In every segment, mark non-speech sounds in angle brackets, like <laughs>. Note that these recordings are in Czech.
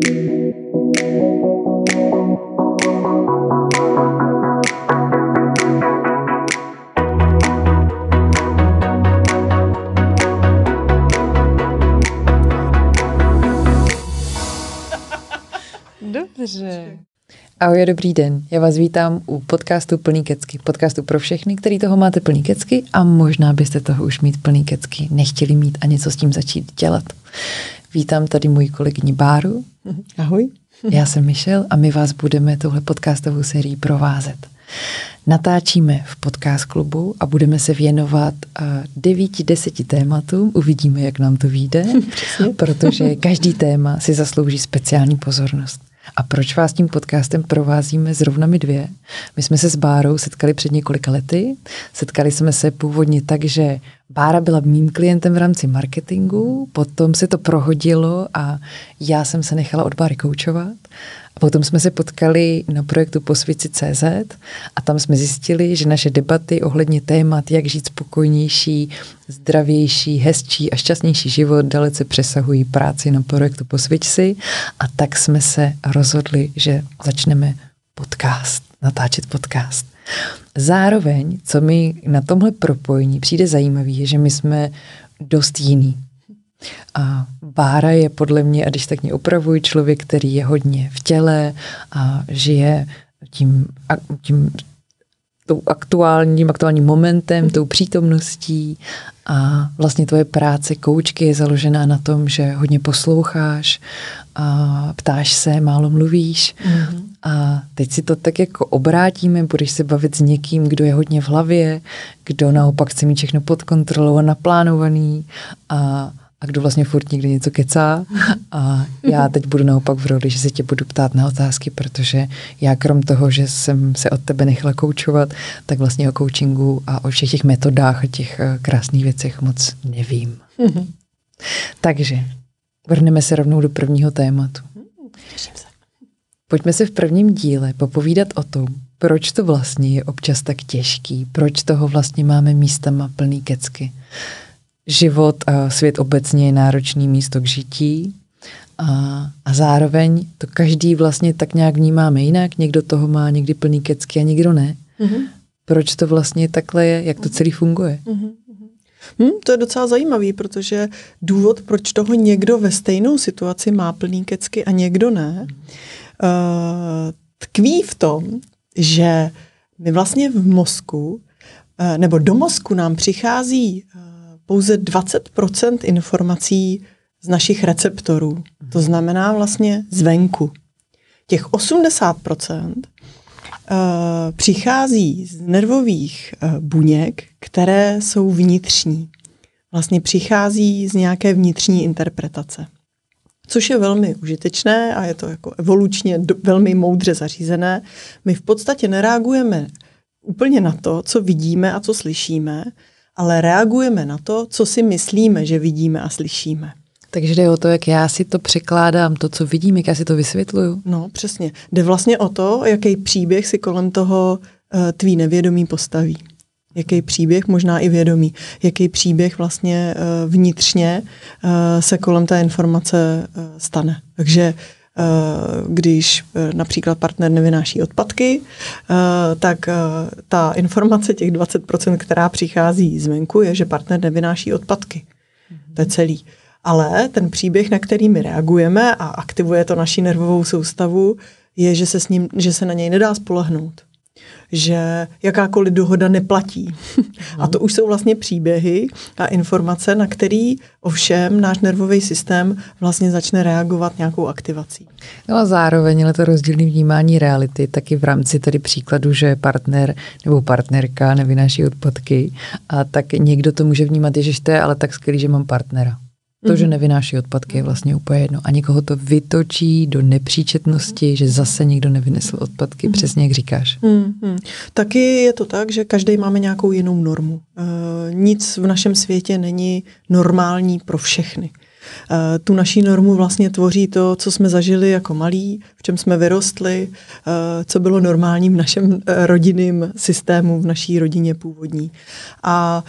Dobře. Ahoj, dobrý den. Já vás vítám u podcastu Plný kecky. Podcastu pro všechny, který toho máte plný kecky a možná byste toho už mít plný kecky nechtěli mít a něco s tím začít dělat. Vítám tady můj kolegyni Báru. Ahoj. Já jsem Michel a my vás budeme tohle podcastovou sérii provázet. Natáčíme v podcast klubu a budeme se věnovat devíti, deseti tématům. Uvidíme, jak nám to vyjde, <laughs> protože každý téma si zaslouží speciální pozornost. A proč vás tím podcastem provázíme zrovna my dvě? My jsme se s Bárou setkali před několika lety. Setkali jsme se původně tak, že Bára byla mým klientem v rámci marketingu, potom se to prohodilo a já jsem se nechala od Báry koučovat. A potom jsme se potkali na projektu Posvíci CZ a tam jsme zjistili, že naše debaty ohledně témat, jak žít spokojnější, zdravější, hezčí a šťastnější život dalece přesahují práci na projektu Posviť si a tak jsme se rozhodli, že začneme podcast, natáčet podcast. Zároveň, co mi na tomhle propojení přijde zajímavé, je, že my jsme dost jiný. A Bára je podle mě, a když tak mě opravuji, člověk, který je hodně v těle a žije tím, tím tou aktuálním, aktuálním momentem, tou přítomností a vlastně tvoje práce koučky je založená na tom, že hodně posloucháš a ptáš se, málo mluvíš mm-hmm. a teď si to tak jako obrátíme, budeš se bavit s někým, kdo je hodně v hlavě, kdo naopak chce mít všechno pod kontrolou a naplánovaný a a kdo vlastně furt někde něco kecá. A já teď budu naopak v roli, že se tě budu ptát na otázky, protože já krom toho, že jsem se od tebe nechala koučovat, tak vlastně o coachingu a o všech těch metodách a těch eh, krásných věcech moc nevím. Mm-hmm. <laughs> Takže vrhneme se rovnou do prvního tématu. Těším se. Pojďme se v prvním díle popovídat o tom, proč to vlastně je občas tak těžký, proč toho vlastně máme místama plný kecky život a svět obecně je náročný místo k žití a, a zároveň to každý vlastně tak nějak vnímáme jinak. Někdo toho má někdy plný kecky a někdo ne. Mm-hmm. Proč to vlastně takhle je, jak to celý funguje? Mm-hmm. Hmm, to je docela zajímavý, protože důvod, proč toho někdo ve stejnou situaci má plný kecky a někdo ne, uh, tkví v tom, že my vlastně v mozku, uh, nebo do mozku nám přichází uh, pouze 20% informací z našich receptorů. To znamená vlastně zvenku. Těch 80 uh, přichází z nervových uh, buněk, které jsou vnitřní. Vlastně přichází z nějaké vnitřní interpretace. Což je velmi užitečné a je to jako evolučně velmi moudře zařízené. My v podstatě nereagujeme úplně na to, co vidíme a co slyšíme, ale reagujeme na to, co si myslíme, že vidíme a slyšíme. Takže jde o to, jak já si to překládám, to, co vidím, jak já si to vysvětluju. No, přesně. Jde vlastně o to, jaký příběh si kolem toho uh, tvý nevědomí postaví. Jaký příběh, možná i vědomí, jaký příběh vlastně uh, vnitřně uh, se kolem té informace uh, stane. Takže Eh, když eh, například partner nevynáší odpadky, eh, tak ta informace těch 20%, která přichází zvenku, je, že partner nevynáší odpadky. To je celý. Ale ten příběh, na který my reagujeme a aktivuje to naši nervovou soustavu, je, že se, s ním, že se na něj nedá spolehnout že jakákoliv dohoda neplatí. A to už jsou vlastně příběhy a informace, na který ovšem náš nervový systém vlastně začne reagovat nějakou aktivací. No a zároveň ale to rozdílné vnímání reality, taky v rámci tedy příkladu, že partner nebo partnerka nevynáší odpadky a tak někdo to může vnímat, že to je ale tak skvělý, že mám partnera. To, že mhm. nevynáší odpadky, je vlastně úplně jedno. A někoho to vytočí do nepříčetnosti, že zase někdo nevynesl odpadky, mm. přesně jak říkáš. Mm-hmm. Taky je to tak, že každý máme nějakou jinou normu. E, nic v našem světě není normální pro všechny. Eh, tu naší normu vlastně tvoří to, co jsme zažili jako malí, v čem jsme vyrostli, eh, co bylo normální v našem eh, rodinném systému, v naší rodině původní. A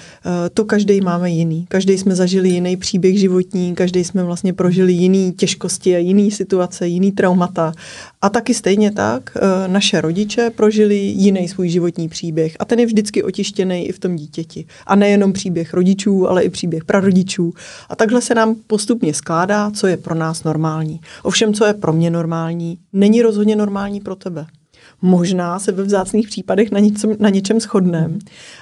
to každý máme jiný. Každý jsme zažili jiný příběh životní, každý jsme vlastně prožili jiný těžkosti a jiný situace, jiný traumata. A taky stejně tak naše rodiče prožili jiný svůj životní příběh. A ten je vždycky otištěný i v tom dítěti. A nejenom příběh rodičů, ale i příběh prarodičů. A takhle se nám postupně skládá, co je pro nás normální. Ovšem, co je pro mě normální, není rozhodně normální pro tebe. Možná se ve vzácných případech na, něčem, na něčem shodneme,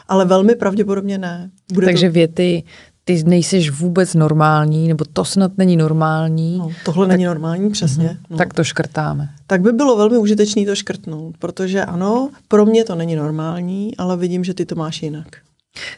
ale velmi pravděpodobně ne. Bude Takže to... věty, ty nejseš vůbec normální, nebo to snad není normální. No, tohle tak, není normální, přesně. Uh-huh, no. Tak to škrtáme. Tak by bylo velmi užitečné to škrtnout, protože ano, pro mě to není normální, ale vidím, že ty to máš jinak.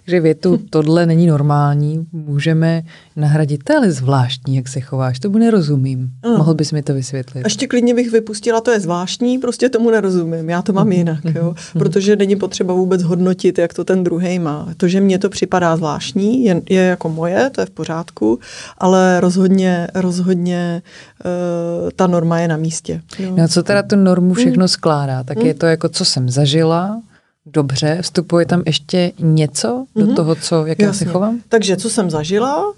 Takže větu, tohle není normální, můžeme nahradit, to ale zvláštní, jak se chováš, tomu nerozumím. No. Mohl bys mi to vysvětlit? Ještě klidně bych vypustila, to je zvláštní, prostě tomu nerozumím, já to mám jinak, jo? Mhm. protože není potřeba vůbec hodnotit, jak to ten druhý má. To, že mně to připadá zvláštní, je, je jako moje, to je v pořádku, ale rozhodně, rozhodně uh, ta norma je na místě. Jo? No co teda tu normu všechno skládá? Tak je to jako, co jsem zažila, dobře, vstupuje tam ještě něco mm-hmm. do mhm. toho, co, jak Jasně. já se chovám? Takže co jsem zažila, uh,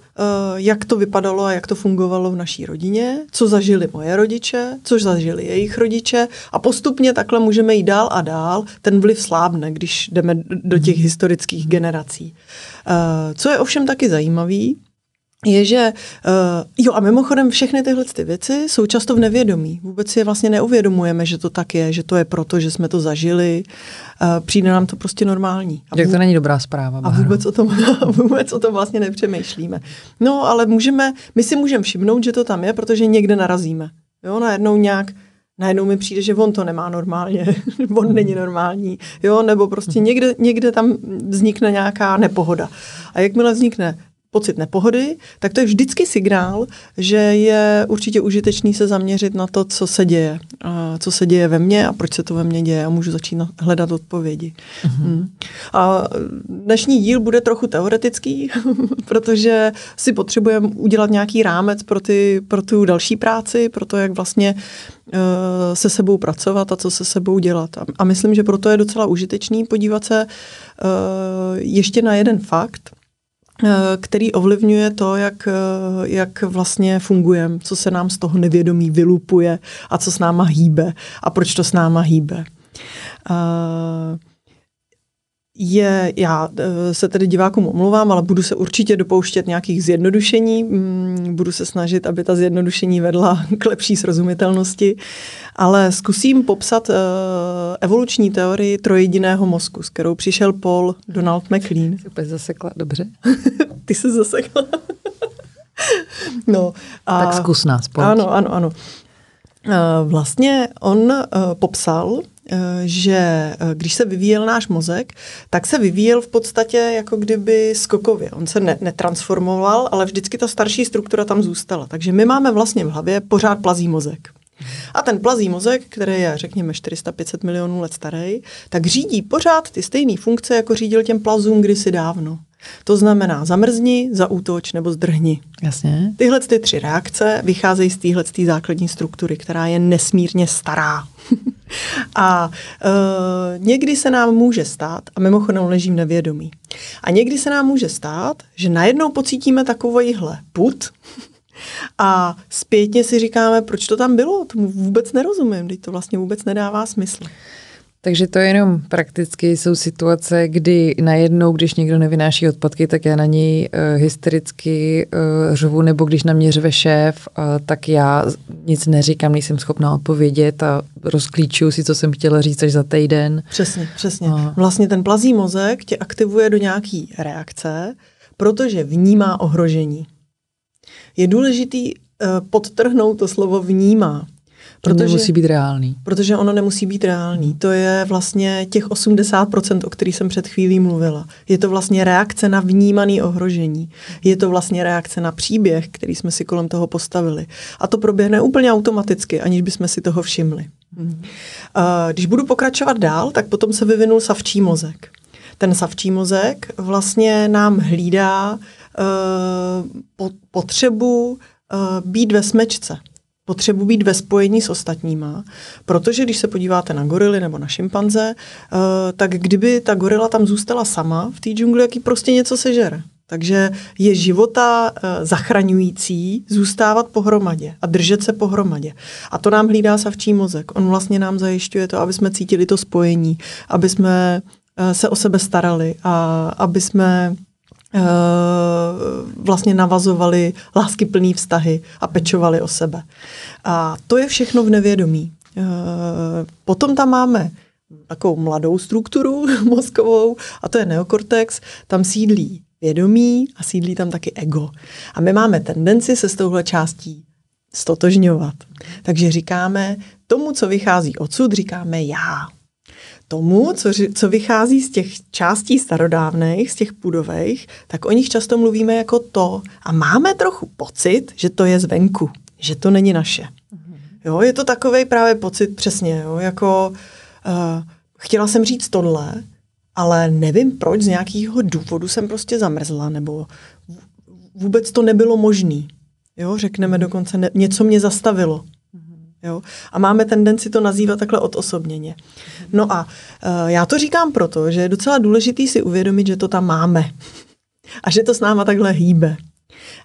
jak to vypadalo a jak to fungovalo v naší rodině, co zažili moje rodiče, co zažili jejich rodiče a postupně takhle můžeme jít dál a dál. Ten vliv slábne, když jdeme do těch mhm. historických generací. Uh, co je ovšem taky zajímavý, je, že uh, jo a mimochodem všechny tyhle ty věci jsou často v nevědomí. Vůbec si je vlastně neuvědomujeme, že to tak je, že to je proto, že jsme to zažili. Uh, přijde nám to prostě normální. A Jak to není dobrá zpráva. A vůbec o, tom, <laughs> vůbec o tom vlastně nepřemýšlíme. No ale můžeme, my si můžeme všimnout, že to tam je, protože někde narazíme. Jo, najednou nějak najednou mi přijde, že on to nemá normálně, <laughs> on není normální, jo, nebo prostě někde, někde tam vznikne nějaká nepohoda. A jakmile vznikne pocit nepohody, tak to je vždycky signál, že je určitě užitečný se zaměřit na to, co se děje. A co se děje ve mně a proč se to ve mně děje a můžu začít hledat odpovědi. Uh-huh. Hmm. A dnešní díl bude trochu teoretický, <laughs> protože si potřebujeme udělat nějaký rámec pro, ty, pro tu další práci, pro to, jak vlastně uh, se sebou pracovat a co se sebou dělat. A, a myslím, že proto je docela užitečný podívat se uh, ještě na jeden fakt, Eh, který ovlivňuje to, jak, eh, jak vlastně fungujeme, co se nám z toho nevědomí vylupuje a co s náma hýbe a proč to s náma hýbe. Uh, je, já eh, se tedy divákům omluvám, ale budu se určitě dopouštět nějakých zjednodušení, mm, budu se snažit, aby ta zjednodušení vedla <laughs> k lepší srozumitelnosti, ale zkusím popsat uh, evoluční teorii trojediného mozku, s kterou přišel Paul Donald McLean. Super zasekla, dobře. <laughs> Ty se zasekla. <laughs> no, a, tak zkus nás, pojď. Ano, ano, ano. Uh, vlastně on popsal, Eh, že eh, když se vyvíjel náš mozek, tak se vyvíjel v podstatě jako kdyby skokově. On se ne, netransformoval, ale vždycky ta starší struktura tam zůstala. Takže my máme vlastně v hlavě pořád plazí mozek. A ten plazí mozek, který je, řekněme, 400-500 milionů let starý, tak řídí pořád ty stejné funkce, jako řídil těm plazům kdysi dávno. To znamená zamrzni, zaútoč nebo zdrhni. Jasně. Tyhle ty tři reakce vycházejí z téhle základní struktury, která je nesmírně stará. <laughs> a uh, někdy se nám může stát, a mimochodem ležím nevědomí, a někdy se nám může stát, že najednou pocítíme takovýhle put a zpětně si říkáme, proč to tam bylo, tomu vůbec nerozumím, teď to vlastně vůbec nedává smysl. Takže to jenom prakticky jsou situace, kdy najednou, když někdo nevynáší odpadky, tak já na něj uh, hystericky uh, řvu, nebo když na mě řve šéf, uh, tak já nic neříkám, nejsem schopná odpovědět a rozklíčuju si, co jsem chtěla říct až za týden. Přesně, přesně. A... Vlastně ten plazí mozek tě aktivuje do nějaký reakce, protože vnímá ohrožení. Je důležitý uh, podtrhnout to slovo vnímá. Protože, nemusí být reálný. Protože ono nemusí být reálný. To je vlastně těch 80%, o kterých jsem před chvílí mluvila. Je to vlastně reakce na vnímaný ohrožení. Je to vlastně reakce na příběh, který jsme si kolem toho postavili. A to proběhne úplně automaticky, aniž bychom si toho všimli. Hmm. Když budu pokračovat dál, tak potom se vyvinul savčí mozek. Ten savčí mozek vlastně nám hlídá potřebu být ve smečce potřebu být ve spojení s ostatníma, protože když se podíváte na gorily nebo na šimpanze, tak kdyby ta gorila tam zůstala sama v té džungli, jaký prostě něco sežere. Takže je života uh, zachraňující zůstávat pohromadě a držet se pohromadě. A to nám hlídá savčí mozek. On vlastně nám zajišťuje to, aby jsme cítili to spojení, aby jsme uh, se o sebe starali a aby jsme vlastně navazovali láskyplný vztahy a pečovali o sebe. A to je všechno v nevědomí. Uh, potom tam máme takovou mladou strukturu <laughs> mozkovou a to je neokortex. Tam sídlí vědomí a sídlí tam taky ego. A my máme tendenci se s touhle částí stotožňovat. Takže říkáme, tomu, co vychází odsud, říkáme já. Tomu, co, co vychází z těch částí starodávných, z těch půdových, tak o nich často mluvíme jako to. A máme trochu pocit, že to je zvenku, že to není naše. Jo, je to takový právě pocit přesně, jo, jako uh, chtěla jsem říct tohle, ale nevím proč, z nějakého důvodu jsem prostě zamrzla, nebo vůbec to nebylo možné. Jo, řekneme mhm. dokonce, ne, něco mě zastavilo. Jo? A máme tendenci to nazývat takhle odosobněně. No a uh, já to říkám proto, že je docela důležitý si uvědomit, že to tam máme. A že to s náma takhle hýbe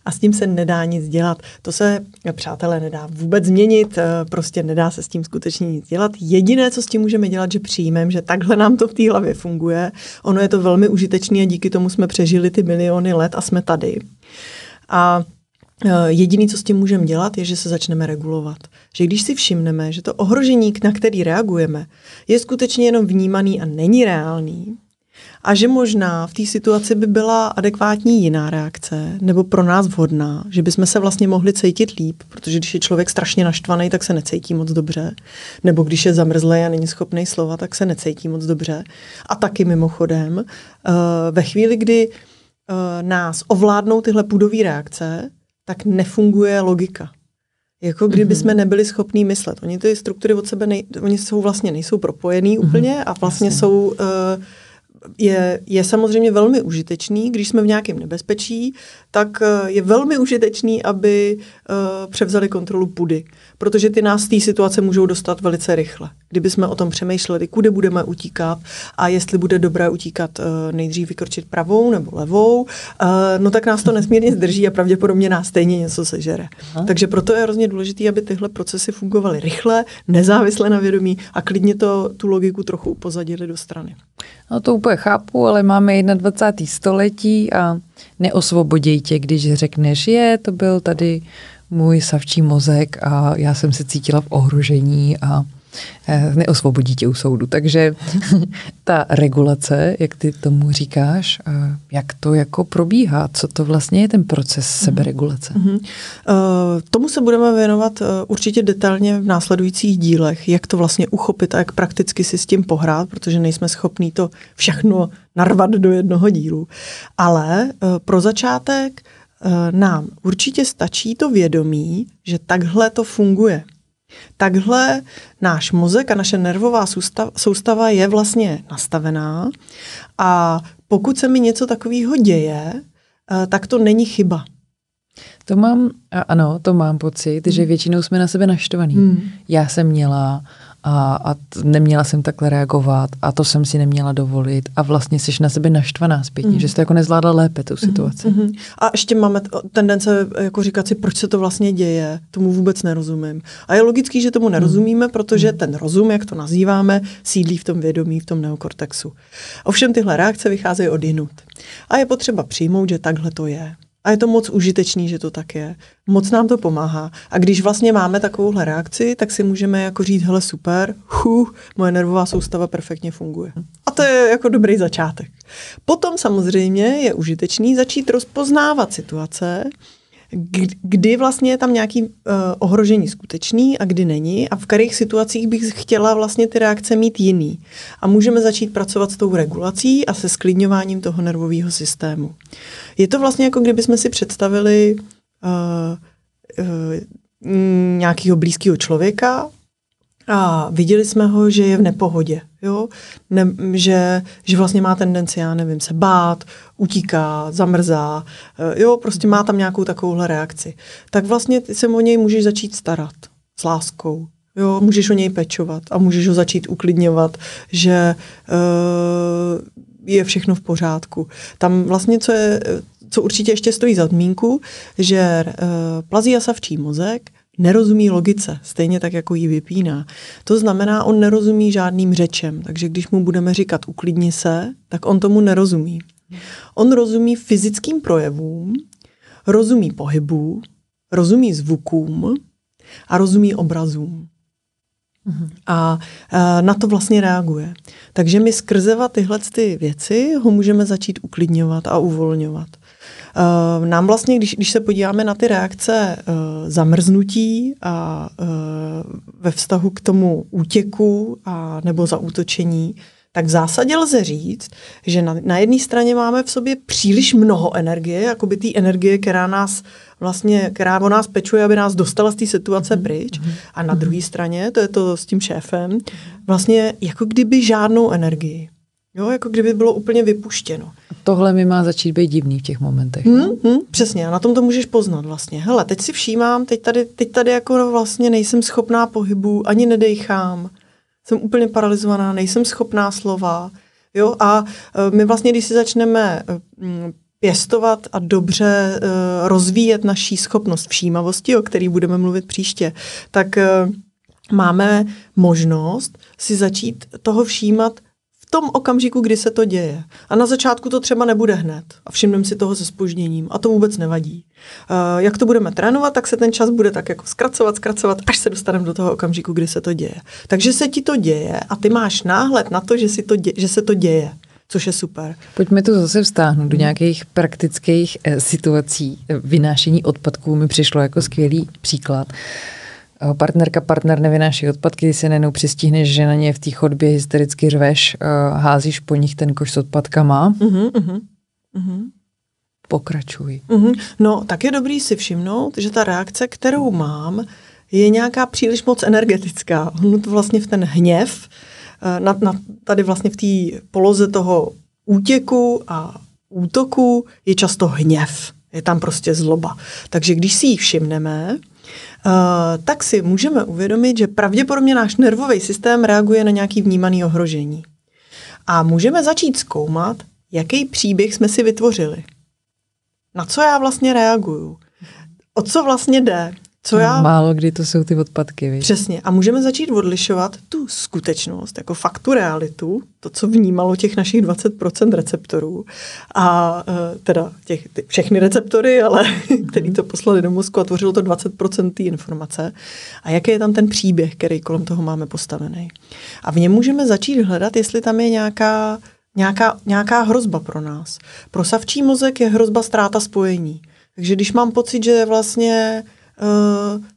a s tím se nedá nic dělat. To se, přátelé, nedá vůbec změnit, eh, prostě nedá se s tím skutečně nic dělat. Jediné, co s tím můžeme dělat, že přijmeme, že takhle nám to v té hlavě funguje. Ono je to velmi užitečné a díky tomu jsme přežili ty miliony let a jsme tady. A eh, Jediný, co s tím můžeme dělat, je, že se začneme regulovat. Že když si všimneme, že to ohrožení, na který reagujeme, je skutečně jenom vnímaný a není reálný, a že možná v té situaci by byla adekvátní jiná reakce, nebo pro nás vhodná, že bychom se vlastně mohli cítit líp, protože když je člověk strašně naštvaný, tak se necítí moc dobře, nebo když je zamrzlý a není schopný slova, tak se necítí moc dobře. A taky mimochodem, eh, ve chvíli, kdy eh, nás ovládnou tyhle půdové reakce, tak nefunguje logika. Jako kdyby mhm. jsme nebyli schopní myslet. Oni ty struktury od sebe, nej, oni jsou vlastně nejsou propojený mm-hmm. úplně a vlastně Jasně. jsou uh, je, je samozřejmě velmi užitečný, když jsme v nějakém nebezpečí, tak eh, je velmi užitečný, aby uh, převzali kontrolu pudy, protože ty nás z té situace můžou dostat velice rychle. Kdyby jsme o tom přemýšleli, kudy budeme utíkat a jestli bude dobré utíkat uh, nejdřív vykročit pravou nebo levou, uh, no tak nás to nesmírně zdrží a pravděpodobně nás stejně něco sežere. Aha. Takže proto je hrozně důležité, aby tyhle procesy fungovaly rychle, nezávisle na vědomí a klidně to tu logiku trochu upozadili do strany. No to úplně chápu, ale máme 21. století a neosvoboděj tě, když řekneš, je, to byl tady můj savčí mozek a já jsem se cítila v ohrožení a neosvobodí tě u soudu. Takže <laughs> ta regulace, jak ty tomu říkáš, eh, jak to jako probíhá, co to vlastně je ten proces mhm. seberegulace? Mm-hmm. Uh, tomu se budeme věnovat uh, určitě detailně v následujících dílech, jak to vlastně uchopit a jak prakticky si s tím pohrát, protože nejsme schopní to všechno narvat do jednoho dílu. Ale uh, pro začátek nám určitě stačí to vědomí, že takhle to funguje. Takhle náš mozek a naše nervová soustava je vlastně nastavená a pokud se mi něco takového děje, eh, tak to není chyba. To mám, ano, to mám pocit, že většinou jsme na sebe naštvaný. Hmm. Já jsem měla a, a neměla jsem takhle reagovat a to jsem si neměla dovolit a vlastně jsi na sebe naštvaná zpětně, mm. že jsi to jako nezvládla lépe tu situaci. Mm. A ještě máme tendence jako říkat si, proč se to vlastně děje, tomu vůbec nerozumím. A je logický, že tomu nerozumíme, mm. protože mm. ten rozum, jak to nazýváme, sídlí v tom vědomí, v tom neokortexu. Ovšem tyhle reakce vycházejí od jinut. A je potřeba přijmout, že takhle to je. A je to moc užitečný, že to tak je. Moc nám to pomáhá. A když vlastně máme takovouhle reakci, tak si můžeme jako říct, hele super, hu, moje nervová soustava perfektně funguje. A to je jako dobrý začátek. Potom samozřejmě je užitečný začít rozpoznávat situace, kdy vlastně je tam nějaký uh, ohrožení skutečný a kdy není a v kterých situacích bych chtěla vlastně ty reakce mít jiný. A můžeme začít pracovat s tou regulací a se sklidňováním toho nervového systému. Je to vlastně jako kdybychom si představili uh, uh, nějakého blízkého člověka a viděli jsme ho, že je v nepohodě, jo? Ne, že, že vlastně má tendenci, já nevím, se bát, utíká, zamrzá, eh, jo, prostě má tam nějakou takovouhle reakci. Tak vlastně ty se o něj můžeš začít starat s láskou, jo, můžeš o něj pečovat a můžeš ho začít uklidňovat, že uh, je všechno v pořádku. Tam vlastně, co je, co určitě ještě stojí za zmínku, že uh, plazí a savčí mozek nerozumí logice, stejně tak, jako ji vypíná. To znamená, on nerozumí žádným řečem, takže když mu budeme říkat uklidni se, tak on tomu nerozumí. On rozumí fyzickým projevům, rozumí pohybu, rozumí zvukům a rozumí obrazům. A na to vlastně reaguje. Takže my skrzeva tyhle ty věci ho můžeme začít uklidňovat a uvolňovat. Uh, nám vlastně, když, když se podíváme na ty reakce uh, zamrznutí a uh, ve vztahu k tomu útěku a nebo zaútočení, tak v zásadě lze říct, že na, na jedné straně máme v sobě příliš mnoho energie, jako by té energie, která nás vlastně, která o nás pečuje, aby nás dostala z té situace mm-hmm. pryč. Mm-hmm. A na druhé straně, to je to s tím šéfem, vlastně jako kdyby žádnou energii. Jo, jako kdyby bylo úplně vypuštěno. Tohle mi má začít být divný v těch momentech. Hmm, hmm, přesně, a na tom to můžeš poznat vlastně. Hele, teď si všímám, teď tady, teď tady jako vlastně nejsem schopná pohybu, ani nedejchám, jsem úplně paralizovaná, nejsem schopná slova. Jo, a e, my vlastně, když si začneme e, pěstovat a dobře uh, rozvíjet naší schopnost všímavosti, o který budeme mluvit příště, tak máme možnost si začít toho všímat tom okamžiku, kdy se to děje. A na začátku to třeba nebude hned. A všimneme si toho se spožděním. A to vůbec nevadí. Uh, jak to budeme trénovat, tak se ten čas bude tak jako zkracovat, zkracovat, až se dostaneme do toho okamžiku, kdy se to děje. Takže se ti to děje a ty máš náhled na to, že, si to dě, že se to děje což je super. Pojďme to zase vztáhnout do nějakých praktických eh, situací. Vynášení odpadků mi přišlo jako skvělý příklad. Eh, partnerka, partner nevynáší odpadky, když se nenou přistihneš, že na ně v té chodbě hystericky řveš, eh, házíš po nich ten koš s odpadkama. Uh-huh, uh-huh, uh-huh. Pokračuj. Uh-huh. No, tak je dobrý si všimnout, že ta reakce, kterou mám, je nějaká příliš moc energetická. To vlastně v ten hněv, Eh, na, na, tady vlastně v té poloze toho útěku a útoku je často hněv. Je tam prostě zloba. Takže když si ji všimneme, tak si můžeme uvědomit, že pravděpodobně náš nervový systém reaguje na nějaký vnímaný ohrožení. A můžeme začít zkoumat, jaký příběh jsme si vytvořili. Na co já vlastně reaguju? O co vlastně jde? Co já... Málo kdy to jsou ty odpadky. Víš? Přesně. A můžeme začít odlišovat tu skutečnost, jako faktu realitu, to, co vnímalo těch našich 20% receptorů a uh, teda těch, ty, všechny receptory, ale <laughs> který to poslali do mozku a tvořilo to 20% té informace. A jaký je tam ten příběh, který kolem toho máme postavený. A v něm můžeme začít hledat, jestli tam je nějaká, nějaká, nějaká hrozba pro nás. Pro savčí mozek je hrozba ztráta spojení. Takže když mám pocit, že vlastně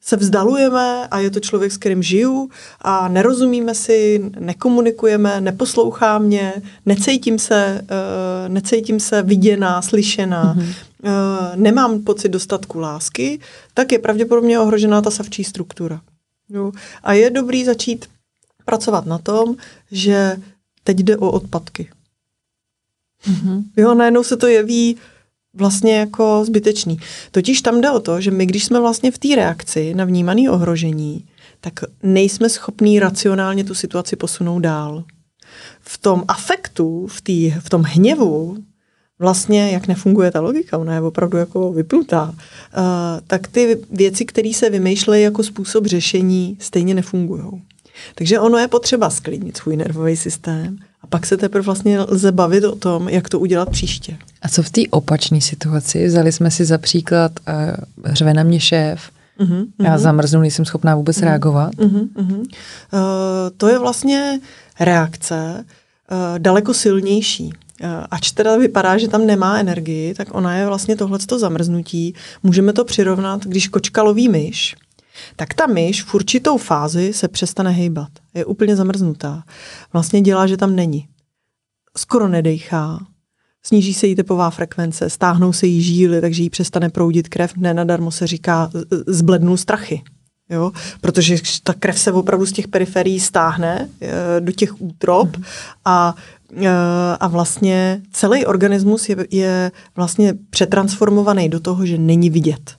se vzdalujeme a je to člověk, s kterým žiju a nerozumíme si, nekomunikujeme, neposlouchá mě, necítím se, uh, necítím se viděná, slyšená, mm-hmm. uh, nemám pocit dostatku lásky, tak je pravděpodobně ohrožená ta savčí struktura. Jo? A je dobrý začít pracovat na tom, že teď jde o odpadky. Mm-hmm. Jo, najednou se to jeví vlastně jako zbytečný. Totiž tam jde o to, že my, když jsme vlastně v té reakci na vnímané ohrožení, tak nejsme schopní racionálně tu situaci posunout dál. V tom afektu, v, tý, v tom hněvu, vlastně, jak nefunguje ta logika, ona je opravdu jako vyplutá, uh, tak ty věci, které se vymýšlejí jako způsob řešení, stejně nefungují. Takže ono je potřeba sklidnit svůj nervový systém a pak se teprve vlastně lze bavit o tom, jak to udělat příště. A co v té opačné situaci? Vzali jsme si za příklad, uh, řve na mě šéf, uh-huh, já uh-huh. zamrznu, nejsem schopná vůbec uh-huh, reagovat. Uh-huh, uh-huh. Uh, to je vlastně reakce uh, daleko silnější. Uh, ač teda vypadá, že tam nemá energii, tak ona je vlastně tohleto zamrznutí. Můžeme to přirovnat, když kočka loví myš, tak ta myš v určitou fázi se přestane hejbat. Je úplně zamrznutá. Vlastně dělá, že tam není. Skoro nedejchá, sníží se jí tepová frekvence, stáhnou se jí žíly, takže jí přestane proudit krev. Nenadarmo se říká, zblednou strachy. Jo? Protože ta krev se opravdu z těch periferií stáhne e, do těch útrop a e, a vlastně celý organismus je, je vlastně přetransformovaný do toho, že není vidět.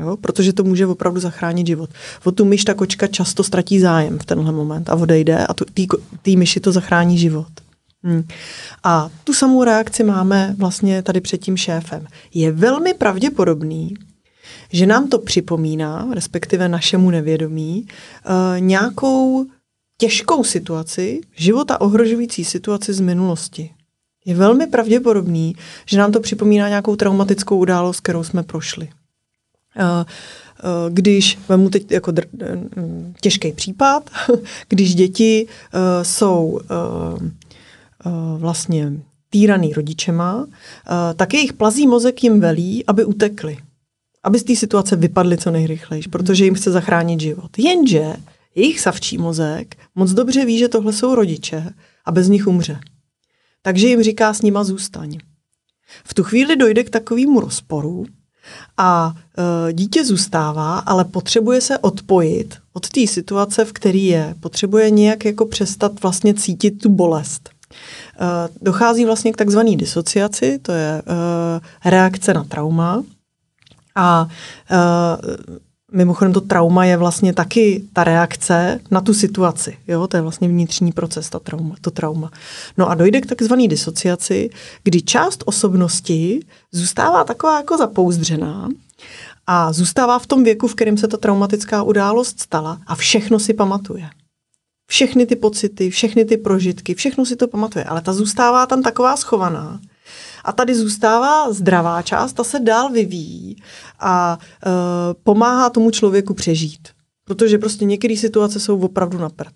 Jo? Protože to může opravdu zachránit život. O tu myš ta kočka často ztratí zájem v tenhle moment a odejde a té myši to zachrání život. Hmm. A tu samou reakci máme vlastně tady před tím šéfem. Je velmi pravděpodobný, že nám to připomíná, respektive našemu nevědomí, uh, nějakou těžkou situaci, života ohrožující situaci z minulosti. Je velmi pravděpodobný, že nám to připomíná nějakou traumatickou událost, kterou jsme prošli. Uh, když vemu teď jako dr, těžký případ, <laughs> když děti uh, jsou uh, vlastně týraný rodičema, uh, tak jejich plazí mozek jim velí, aby utekli aby z té situace vypadly co nejrychleji, protože jim chce zachránit život. Jenže jejich savčí mozek moc dobře ví, že tohle jsou rodiče a bez nich umře. Takže jim říká s nima zůstaň. V tu chvíli dojde k takovému rozporu a e, dítě zůstává, ale potřebuje se odpojit od té situace, v které je. Potřebuje nějak jako přestat vlastně cítit tu bolest. E, dochází vlastně k takzvané disociaci, to je e, reakce na trauma, a uh, mimochodem to trauma je vlastně taky ta reakce na tu situaci. Jo? To je vlastně vnitřní proces, ta trauma, to trauma. No a dojde k takzvané disociaci, kdy část osobnosti zůstává taková jako zapouzdřená a zůstává v tom věku, v kterém se ta traumatická událost stala a všechno si pamatuje. Všechny ty pocity, všechny ty prožitky, všechno si to pamatuje, ale ta zůstává tam taková schovaná, a tady zůstává zdravá část, ta se dál vyvíjí a e, pomáhá tomu člověku přežít. Protože prostě některé situace jsou opravdu na prd.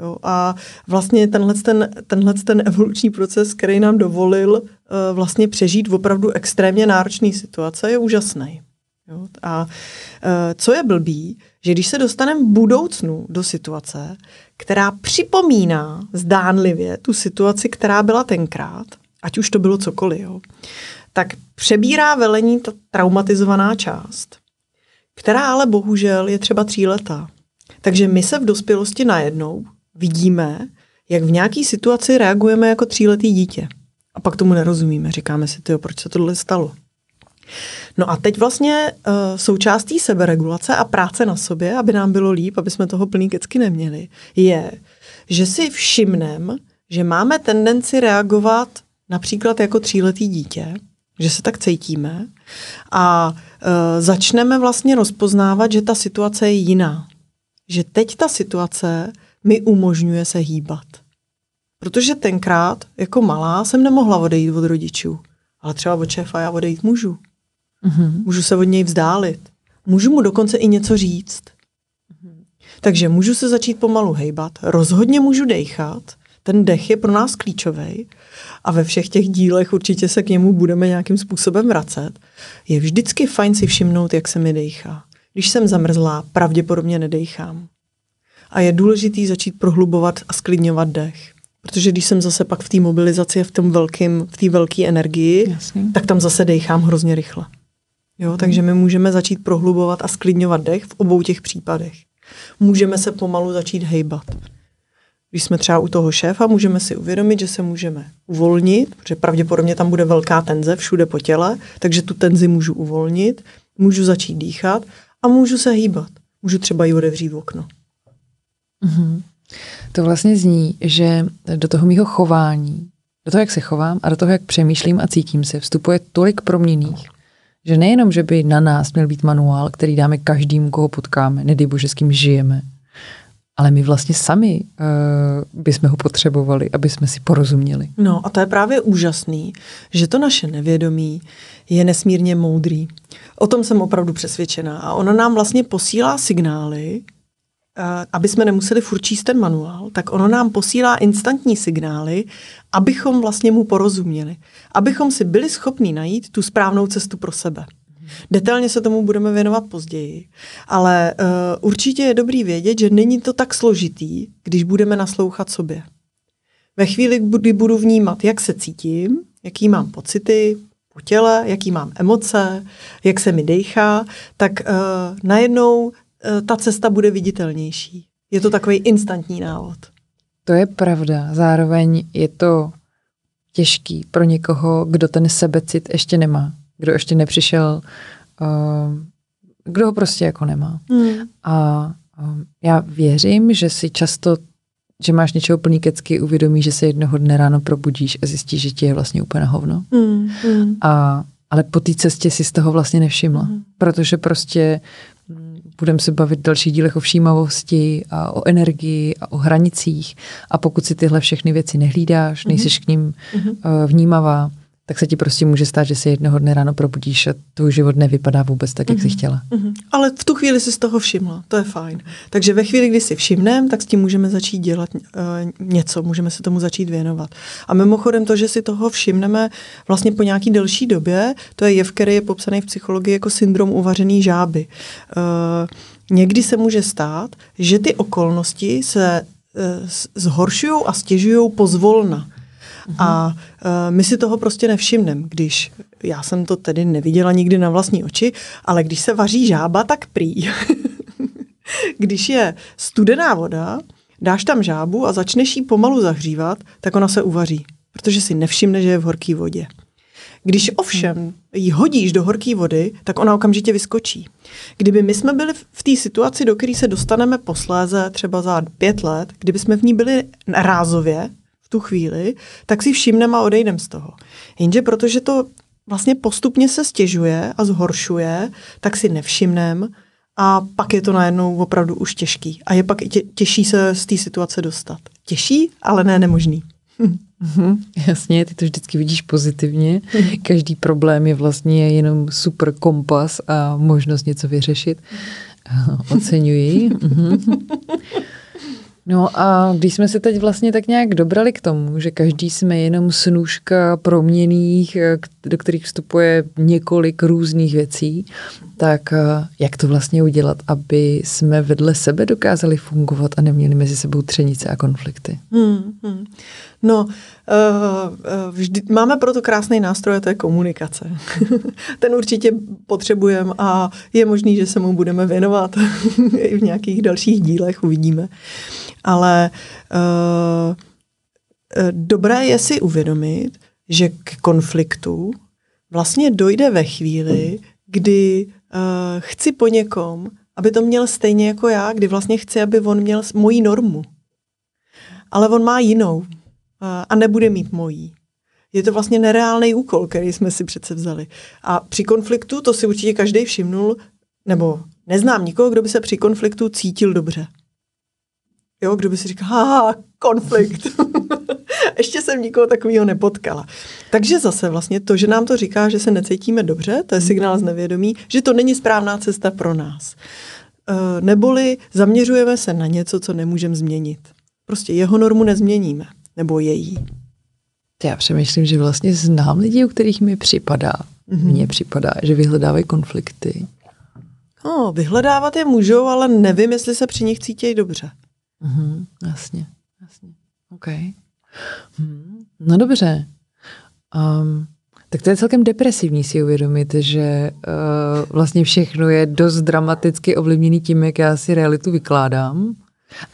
Jo? A vlastně tenhle ten, tenhle ten evoluční proces, který nám dovolil uh, vlastně přežít opravdu extrémně náročné situace, je úžasný. Jo? A uh, co je blbý, že když se dostaneme v budoucnu do situace, která připomíná zdánlivě tu situaci, která byla tenkrát, ať už to bylo cokoliv, jo, tak přebírá velení ta traumatizovaná část, která ale bohužel je třeba tříletá. Takže my se v dospělosti najednou vidíme, jak v nějaké situaci reagujeme jako tříletý dítě. A pak tomu nerozumíme, říkáme si, tyjo, proč se tohle stalo. No a teď vlastně uh, součástí seberegulace a práce na sobě, aby nám bylo líp, aby jsme toho plný kecky neměli, je, že si všimnem, že máme tendenci reagovat například jako tříletý dítě, že se tak cítíme a e, začneme vlastně rozpoznávat, že ta situace je jiná. Že teď ta situace mi umožňuje se hýbat. Protože tenkrát, jako malá, jsem nemohla odejít od rodičů. Ale třeba od šéfa já odejít můžu. Mm-hmm. Můžu se od něj vzdálit. Můžu mu dokonce i něco říct. Mm-hmm. Takže můžu se začít pomalu hejbat. Rozhodně můžu dejchat. Ten dech je pro nás klíčový a ve všech těch dílech určitě se k němu budeme nějakým způsobem vracet, je vždycky fajn si všimnout, jak se mi dejchá. Když jsem zamrzlá, pravděpodobně nedejchám. A je důležitý začít prohlubovat a sklidňovat dech. Protože když jsem zase pak v té mobilizaci a v tom velkým, v té velké energii, Jasně. tak tam zase dejchám hrozně rychle. Jo, takže my můžeme začít prohlubovat a sklidňovat dech v obou těch případech. Můžeme se pomalu začít hejbat. Když jsme třeba u toho šéfa, můžeme si uvědomit, že se můžeme uvolnit, protože pravděpodobně tam bude velká tenze všude po těle, takže tu tenzi můžu uvolnit, můžu začít dýchat a můžu se hýbat. Můžu třeba i otevřít okno. Mm-hmm. To vlastně zní, že do toho mýho chování, do toho, jak se chovám a do toho, jak přemýšlím a cítím se, vstupuje tolik proměných, že nejenom, že by na nás měl být manuál, který dáme každému, koho potkáme, nedej bože, s kým žijeme, ale my vlastně sami uh, bychom ho potřebovali, aby jsme si porozuměli. No a to je právě úžasný, že to naše nevědomí je nesmírně moudrý. O tom jsem opravdu přesvědčená. A ono nám vlastně posílá signály, aby jsme nemuseli furt číst ten manuál, tak ono nám posílá instantní signály, abychom vlastně mu porozuměli. Abychom si byli schopni najít tu správnou cestu pro sebe. Detailně se tomu budeme věnovat později, ale uh, určitě je dobrý vědět, že není to tak složitý, když budeme naslouchat sobě. Ve chvíli, kdy budu vnímat, jak se cítím, jaký mám pocity po těle, jaký mám emoce, jak se mi dejchá, tak uh, najednou eh, ta cesta bude viditelnější. Je to takový instantní návod. To je pravda. Zároveň je to těžký pro někoho, kdo ten sebecit ještě nemá. Kdo ještě nepřišel, uh, kdo ho prostě jako nemá. Hmm. A um, já věřím, že si často že máš něčeho plný kecky, uvědomí, že se jednoho dne ráno probudíš a zjistíš, že ti je vlastně úplně hovno. Mm, mm. A, ale po té cestě si z toho vlastně nevšimla, mm. protože prostě budeme se bavit v dalších dílech o všímavosti a o energii a o hranicích a pokud si tyhle všechny věci nehlídáš, nejsiš k ním mm-hmm. vnímavá, tak se ti prostě může stát, že se jednoho dne ráno probudíš a tvůj život nevypadá vůbec tak, jak mm-hmm. jsi mhm. chtěla. Mm-hmm. Ale v tu chvíli si z toho všimla, to je fajn. Takže ve chvíli, kdy si všimneme, tak s tím můžeme začít dělat uh, něco, můžeme se tomu začít věnovat. A mimochodem to, že si toho všimneme vlastně po nějaký delší době, to je jev, který je popsaný v psychologii jako syndrom uvařený žáby. Uh, někdy se může stát, že ty okolnosti se uh, zhoršují a stěžují pozvolna. A uh, my si toho prostě nevšimneme, když já jsem to tedy neviděla nikdy na vlastní oči, ale když se vaří žába, tak prý. <laughs> když je studená voda, dáš tam žábu a začneš ji pomalu zahřívat, tak ona se uvaří, protože si nevšimne, že je v horké vodě. Když ovšem ji hodíš do horké vody, tak ona okamžitě vyskočí. Kdyby my jsme byli v té situaci, do které se dostaneme posléze, třeba za pět let, kdyby jsme v ní byli rázově, tu chvíli, tak si všimneme a odejdeme z toho. Jenže protože to vlastně postupně se stěžuje a zhoršuje, tak si nevšimneme a pak je to najednou opravdu už těžký. A je pak tě, těžší se z té situace dostat. Těžší, ale ne nemožný. Mm-hmm, jasně, ty to vždycky vidíš pozitivně. Každý problém je vlastně jenom super kompas a možnost něco vyřešit. Oceňuji. Mm-hmm. No a když jsme se teď vlastně tak nějak dobrali k tomu, že každý jsme jenom snůžka proměných, do kterých vstupuje několik různých věcí, tak eh, jak to vlastně udělat, aby jsme vedle sebe dokázali fungovat a neměli mezi sebou třenice a konflikty? Hmm, hmm. No, uh, vždy, máme proto krásný nástroj, to je komunikace. <laughs> Ten určitě potřebujeme a je možný, že se mu budeme věnovat <laughs> i v nějakých dalších dílech, uvidíme. Ale uh, dobré je si uvědomit, že k konfliktu vlastně dojde ve chvíli, kdy chci po někom, aby to měl stejně jako já, kdy vlastně chci, aby on měl moji normu. Ale on má jinou a nebude mít mojí. Je to vlastně nereálný úkol, který jsme si přece vzali. A při konfliktu, to si určitě každý všimnul, nebo neznám nikoho, kdo by se při konfliktu cítil dobře. Jo, kdo by si říkal, ha, konflikt. <laughs> Ještě jsem nikoho takového nepotkala. Takže zase vlastně to, že nám to říká, že se necítíme dobře, to je signál z nevědomí, že to není správná cesta pro nás. E, neboli zaměřujeme se na něco, co nemůžeme změnit. Prostě jeho normu nezměníme nebo její. Já přemýšlím, že vlastně znám lidi, u kterých mi připadá, mm-hmm. mně připadá, že vyhledávají konflikty. No, vyhledávat je můžou, ale nevím, jestli se při nich cítí dobře. Mm-hmm, jasně, jasně. OK. Hmm, no dobře. Um, tak to je celkem depresivní si uvědomit, že uh, vlastně všechno je dost dramaticky ovlivněný tím, jak já si realitu vykládám.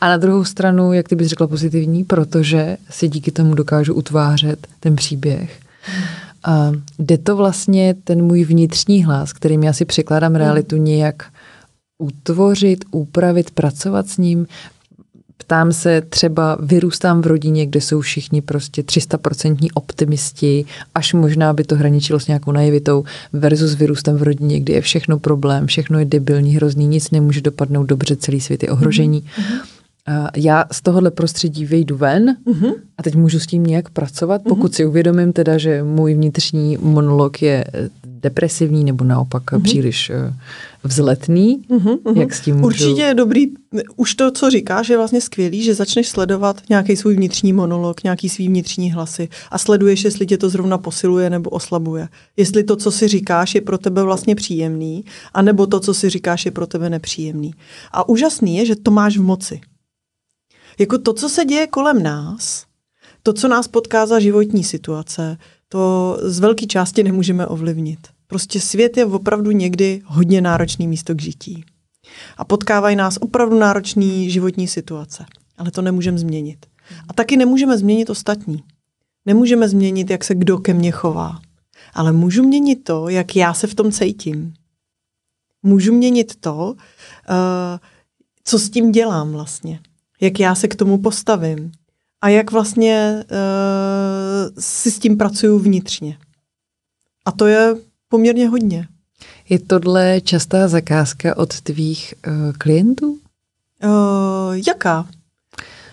A na druhou stranu, jak ty bys řekla pozitivní, protože si díky tomu dokážu utvářet ten příběh. A jde to vlastně ten můj vnitřní hlas, kterým já si překládám realitu nějak utvořit, upravit, pracovat s ním. Ptám se, třeba vyrůstám v rodině, kde jsou všichni prostě 300% optimisti, až možná by to hraničilo s nějakou naivitou, versus vyrůstám v rodině, kde je všechno problém, všechno je debilní, hrozný, nic nemůže dopadnout dobře, celý svět je ohrožení. Mm-hmm já z tohohle prostředí vyjdu ven uh-huh. a teď můžu s tím nějak pracovat, pokud uh-huh. si uvědomím teda, že můj vnitřní monolog je eh, depresivní nebo naopak uh-huh. příliš uh, vzletný, uh-huh. jak s tím můžu... Určitě je dobrý, už to, co říkáš, je vlastně skvělý, že začneš sledovat nějaký svůj vnitřní monolog, nějaký svý vnitřní hlasy a sleduješ, jestli tě to zrovna posiluje nebo oslabuje. Jestli to, co si říkáš, je pro tebe vlastně příjemný, anebo to, co si říkáš, je pro tebe nepříjemný. A úžasný je, že to máš v moci. Jako to, co se děje kolem nás, to, co nás potká za životní situace, to z velké části nemůžeme ovlivnit. Prostě svět je opravdu někdy hodně náročný místo k žití. A potkávají nás opravdu náročné životní situace. Ale to nemůžeme změnit. A taky nemůžeme změnit ostatní. Nemůžeme změnit, jak se kdo ke mně chová. Ale můžu měnit to, jak já se v tom cítím. Můžu měnit to, uh, co s tím dělám vlastně. Jak já se k tomu postavím. A jak vlastně uh, si s tím pracuju vnitřně. A to je poměrně hodně. Je tohle častá zakázka od tvých uh, klientů? Uh, jaká?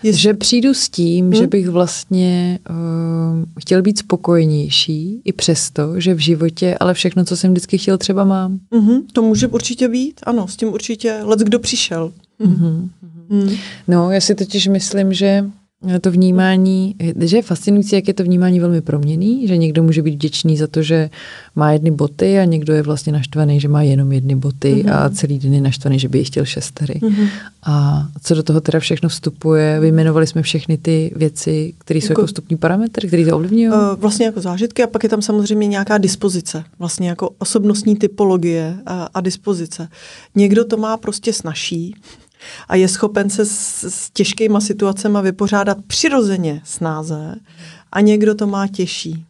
Je... Že přijdu s tím, hmm? že bych vlastně uh, chtěl být spokojenější i přesto, že v životě, ale všechno, co jsem vždycky chtěl, třeba mám. Mm-hmm, to může určitě být, ano, s tím určitě, let kdo přišel. Mm-hmm. Mm. No, já si totiž myslím, že to vnímání, že je fascinující, jak je to vnímání velmi proměný, že někdo může být vděčný za to, že má jedny boty a někdo je vlastně naštvaný, že má jenom jedny boty mm-hmm. a celý den je naštvaný, že by jich chtěl šestery. Mm-hmm. A co do toho teda všechno vstupuje, vyjmenovali jsme všechny ty věci, které jsou jako, jako vstupní parametry, které to ovlivňují? Uh, vlastně jako zážitky a pak je tam samozřejmě nějaká dispozice, vlastně jako osobnostní typologie a, a dispozice. Někdo to má prostě snažší, a je schopen se s, s těžkýma situacemi vypořádat přirozeně snáze a někdo to má těžší.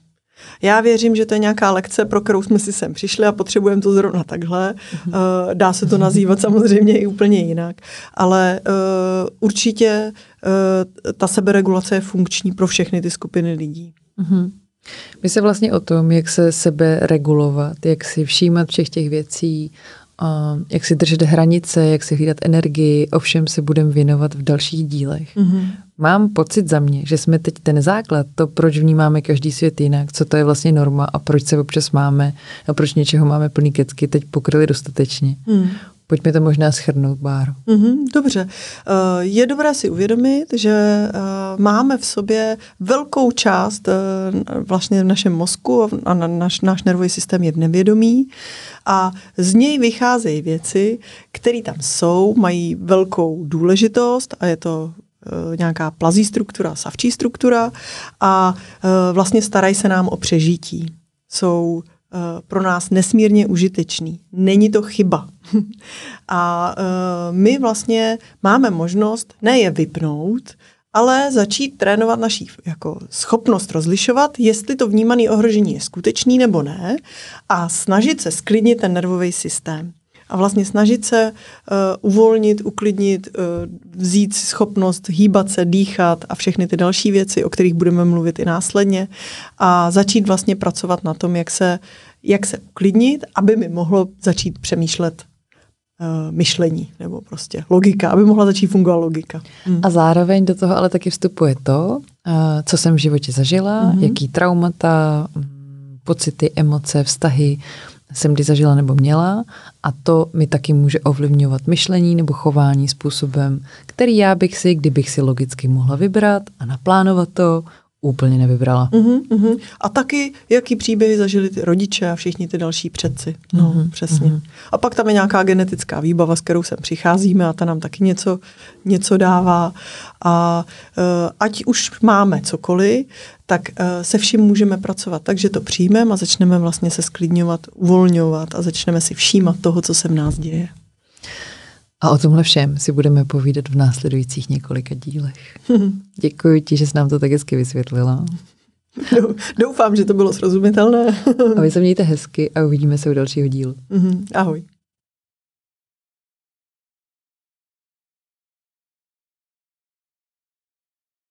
Já věřím, že to je nějaká lekce, pro kterou jsme si sem přišli a potřebujeme to zrovna takhle. Uh, dá se to nazývat samozřejmě i úplně jinak, ale uh, určitě uh, ta seberegulace je funkční pro všechny ty skupiny lidí. Uh-huh. My se vlastně o tom, jak se sebe regulovat, jak si všímat všech těch věcí, jak si držet hranice, jak si hlídat energii, ovšem se budeme věnovat v dalších dílech. Mm-hmm. Mám pocit za mě, že jsme teď ten základ, to, proč vnímáme každý svět jinak, co to je vlastně norma a proč se občas máme a proč něčeho máme plný kecky, teď pokryli dostatečně. Mm. Pojďme to možná schrnout, Báro. Mm-hmm, dobře. Eh, je dobré si uvědomit, že eh, máme v sobě velkou část eh, vlastně v našem mozku a náš, náš nervový systém je v nevědomí a z něj vycházejí věci, které tam jsou, mají velkou důležitost a je to nějaká plazí struktura, savčí struktura a vlastně starají se nám o přežití. Jsou pro nás nesmírně užitečný. Není to chyba. <laughs> A eh, my vlastně máme možnost ne je vypnout, ale začít trénovat naší jako schopnost rozlišovat, jestli to vnímané ohrožení je skutečný nebo ne a snažit se sklidnit ten nervový systém a vlastně snažit se uh, uvolnit, uklidnit, uh, vzít schopnost hýbat se, dýchat a všechny ty další věci, o kterých budeme mluvit i následně a začít vlastně pracovat na tom, jak se, jak se uklidnit, aby mi mohlo začít přemýšlet uh, myšlení nebo prostě logika, aby mohla začít fungovat logika. Hmm. A zároveň do toho ale taky vstupuje to, uh, co jsem v životě zažila, hmm. jaký traumata, mm, pocity, emoce, vztahy, jsem kdy zažila nebo měla a to mi taky může ovlivňovat myšlení nebo chování způsobem, který já bych si, kdybych si logicky mohla vybrat a naplánovat to, úplně nevybrala. Uh-huh, uh-huh. A taky, jaký příběhy zažili ty rodiče a všichni ty další předci. No, uh-huh, přesně. Uh-huh. A pak tam je nějaká genetická výbava, s kterou sem přicházíme a ta nám taky něco, něco dává. A uh, ať už máme cokoliv, tak uh, se vším můžeme pracovat. Takže to přijmeme a začneme vlastně se sklidňovat, uvolňovat a začneme si všímat toho, co se v nás děje. A o tomhle všem si budeme povídat v následujících několika dílech. <laughs> Děkuji ti, že jsi nám to tak hezky vysvětlila. Doufám, že to bylo srozumitelné. a vy se <laughs> mějte hezky a uvidíme se u dalšího dílu. Mhm. Ahoj.